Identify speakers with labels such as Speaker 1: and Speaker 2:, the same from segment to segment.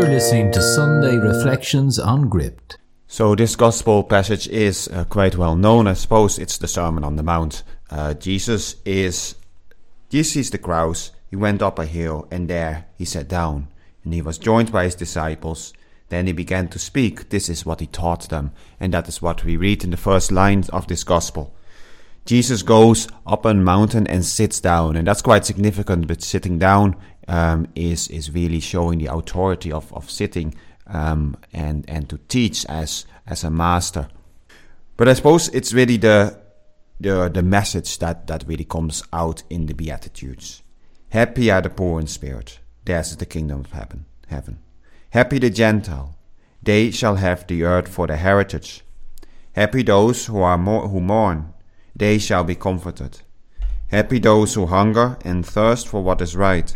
Speaker 1: You're listening to Sunday Reflections on Gripped.
Speaker 2: So this gospel passage is uh, quite well known. I suppose it's the Sermon on the Mount. Uh, Jesus is Jesus sees the crowds. He went up a hill, and there he sat down, and he was joined by his disciples. Then he began to speak. This is what he taught them, and that is what we read in the first lines of this gospel. Jesus goes up a mountain and sits down, and that's quite significant. But sitting down um, is is really showing the authority of of sitting um, and and to teach as as a master. But I suppose it's really the the the message that that really comes out in the Beatitudes. Happy are the poor in spirit; theirs is the kingdom of heaven. Heaven. Happy the gentle; they shall have the earth for their heritage. Happy those who are mo- who mourn; they shall be comforted. Happy those who hunger and thirst for what is right;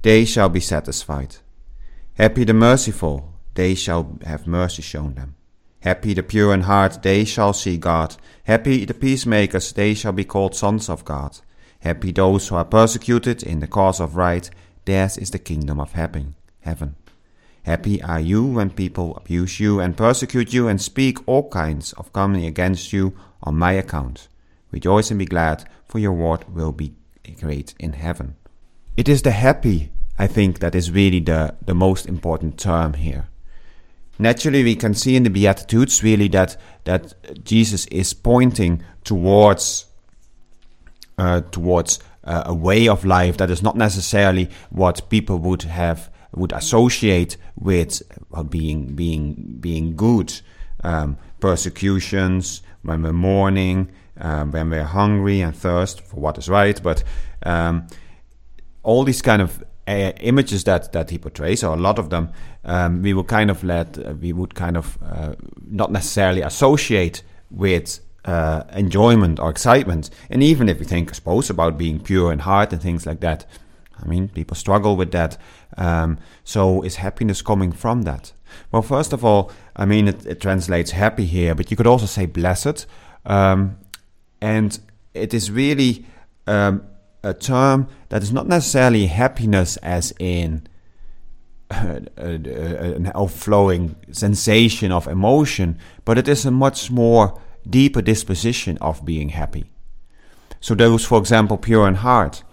Speaker 2: they shall be satisfied. Happy the merciful; they shall have mercy shown them. Happy the pure in heart, they shall see God. Happy the peacemakers, they shall be called sons of God. Happy those who are persecuted in the cause of right, theirs is the kingdom of heaven. Happy are you when people abuse you and persecute you and speak all kinds of calumny against you on my account. Rejoice and be glad, for your reward will be great in heaven. It is the happy, I think, that is really the, the most important term here. Naturally, we can see in the Beatitudes really that that Jesus is pointing towards uh, towards uh, a way of life that is not necessarily what people would have would associate with well, being being being good. Um, persecutions when we're mourning, um, when we're hungry and thirst for what is right, but um, all these kind of uh, images that that he portrays, or a lot of them, um, we would kind of let uh, we would kind of uh, not necessarily associate with uh, enjoyment or excitement. And even if we think, I suppose, about being pure in heart and things like that, I mean, people struggle with that. Um, so is happiness coming from that? Well, first of all, I mean, it, it translates happy here, but you could also say blessed. Um, and it is really um, a term that is not necessarily happiness as in uh, an outflowing sensation of emotion, but it is a much more deeper disposition of being happy. So those, for example, pure in heart,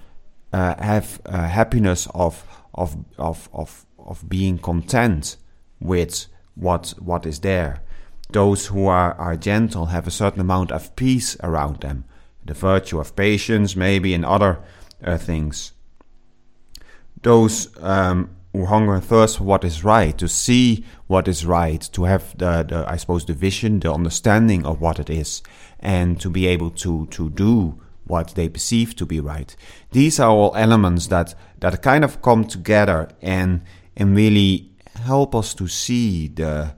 Speaker 2: uh, have uh, happiness of, of of of of being content with what what is there. Those who are, are gentle have a certain amount of peace around them, the virtue of patience, maybe, and other uh, things. Those um, who hunger and thirst for what is right, to see what is right, to have the, the, I suppose, the vision, the understanding of what it is, and to be able to to do what they perceive to be right. These are all elements that that kind of come together and and really help us to see the,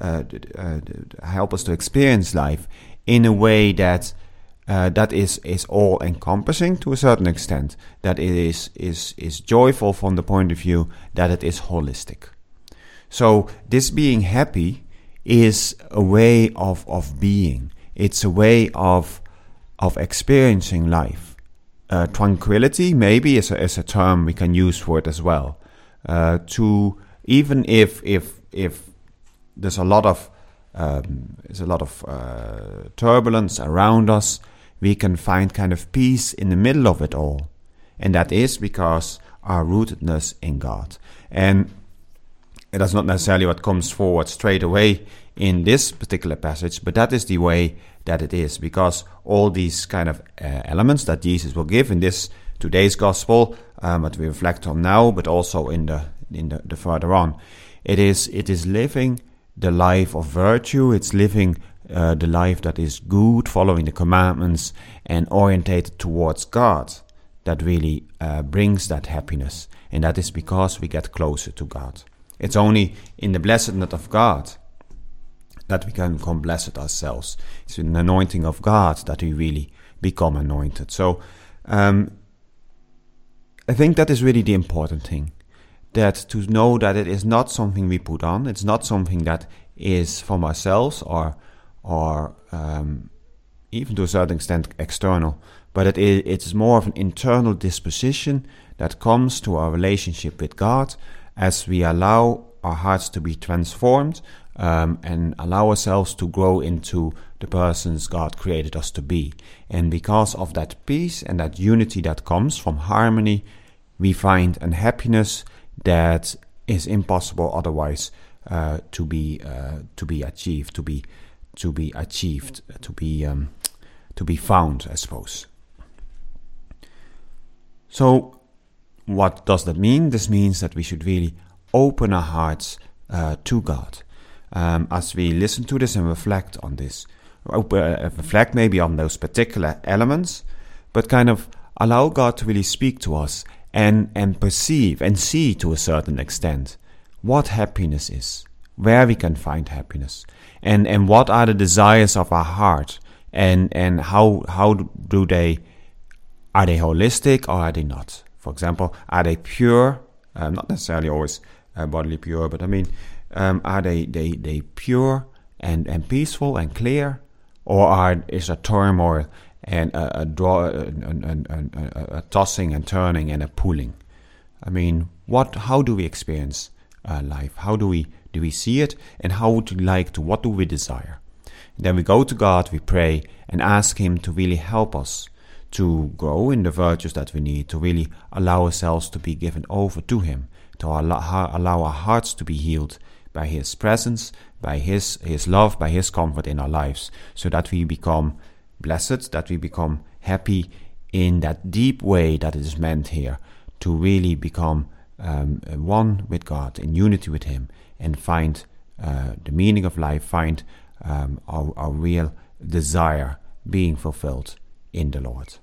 Speaker 2: uh, uh, help us to experience life in a way that uh, that is is all encompassing to a certain extent. That it is is is joyful from the point of view that it is holistic. So this being happy is a way of of being. It's a way of of experiencing life. Uh, tranquility maybe is a, is a term we can use for it as well. Uh, to even if if if there's a lot of um, there's a lot of uh, turbulence around us, we can find kind of peace in the middle of it all. And that is because our rootedness in God. And is not necessarily what comes forward straight away in this particular passage, but that is the way that it is, because all these kind of uh, elements that Jesus will give in this today's gospel, um, that we reflect on now, but also in the in the, the further on, it is it is living the life of virtue. It's living uh, the life that is good, following the commandments, and orientated towards God that really uh, brings that happiness. And that is because we get closer to God. It's only in the blessedness of God that we can become blessed ourselves. It's in the anointing of God that we really become anointed. So um, I think that is really the important thing. That to know that it is not something we put on, it's not something that is from ourselves or or um, even to a certain extent external, but it is, it's more of an internal disposition that comes to our relationship with God as we allow our hearts to be transformed um, and allow ourselves to grow into the persons God created us to be. And because of that peace and that unity that comes from harmony, we find a happiness that is impossible otherwise uh, to be uh, to be achieved, to be to be achieved, to be um, to be found, I suppose. So, what does that mean? This means that we should really open our hearts uh, to God um, as we listen to this and reflect on this. Uh, reflect maybe on those particular elements, but kind of allow God to really speak to us and, and perceive and see to a certain extent what happiness is, where we can find happiness, and, and what are the desires of our heart, and, and how, how do they, are they holistic or are they not? For example, are they pure? Uh, not necessarily always uh, bodily pure, but I mean, um, are they, they, they pure and, and peaceful and clear? Or are, is a turmoil and a, a draw, a, a, a, tossing and turning and a pulling? I mean, what? How do we experience uh, life? How do we do we see it? And how would we like to? What do we desire? then we go to God, we pray, and ask Him to really help us to grow in the virtues that we need, to really allow ourselves to be given over to Him, to allow our hearts to be healed by His presence, by His, His love, by His comfort in our lives, so that we become blessed, that we become happy in that deep way that it is meant here, to really become um, one with God, in unity with Him, and find uh, the meaning of life, find um, our, our real desire being fulfilled in the Lord.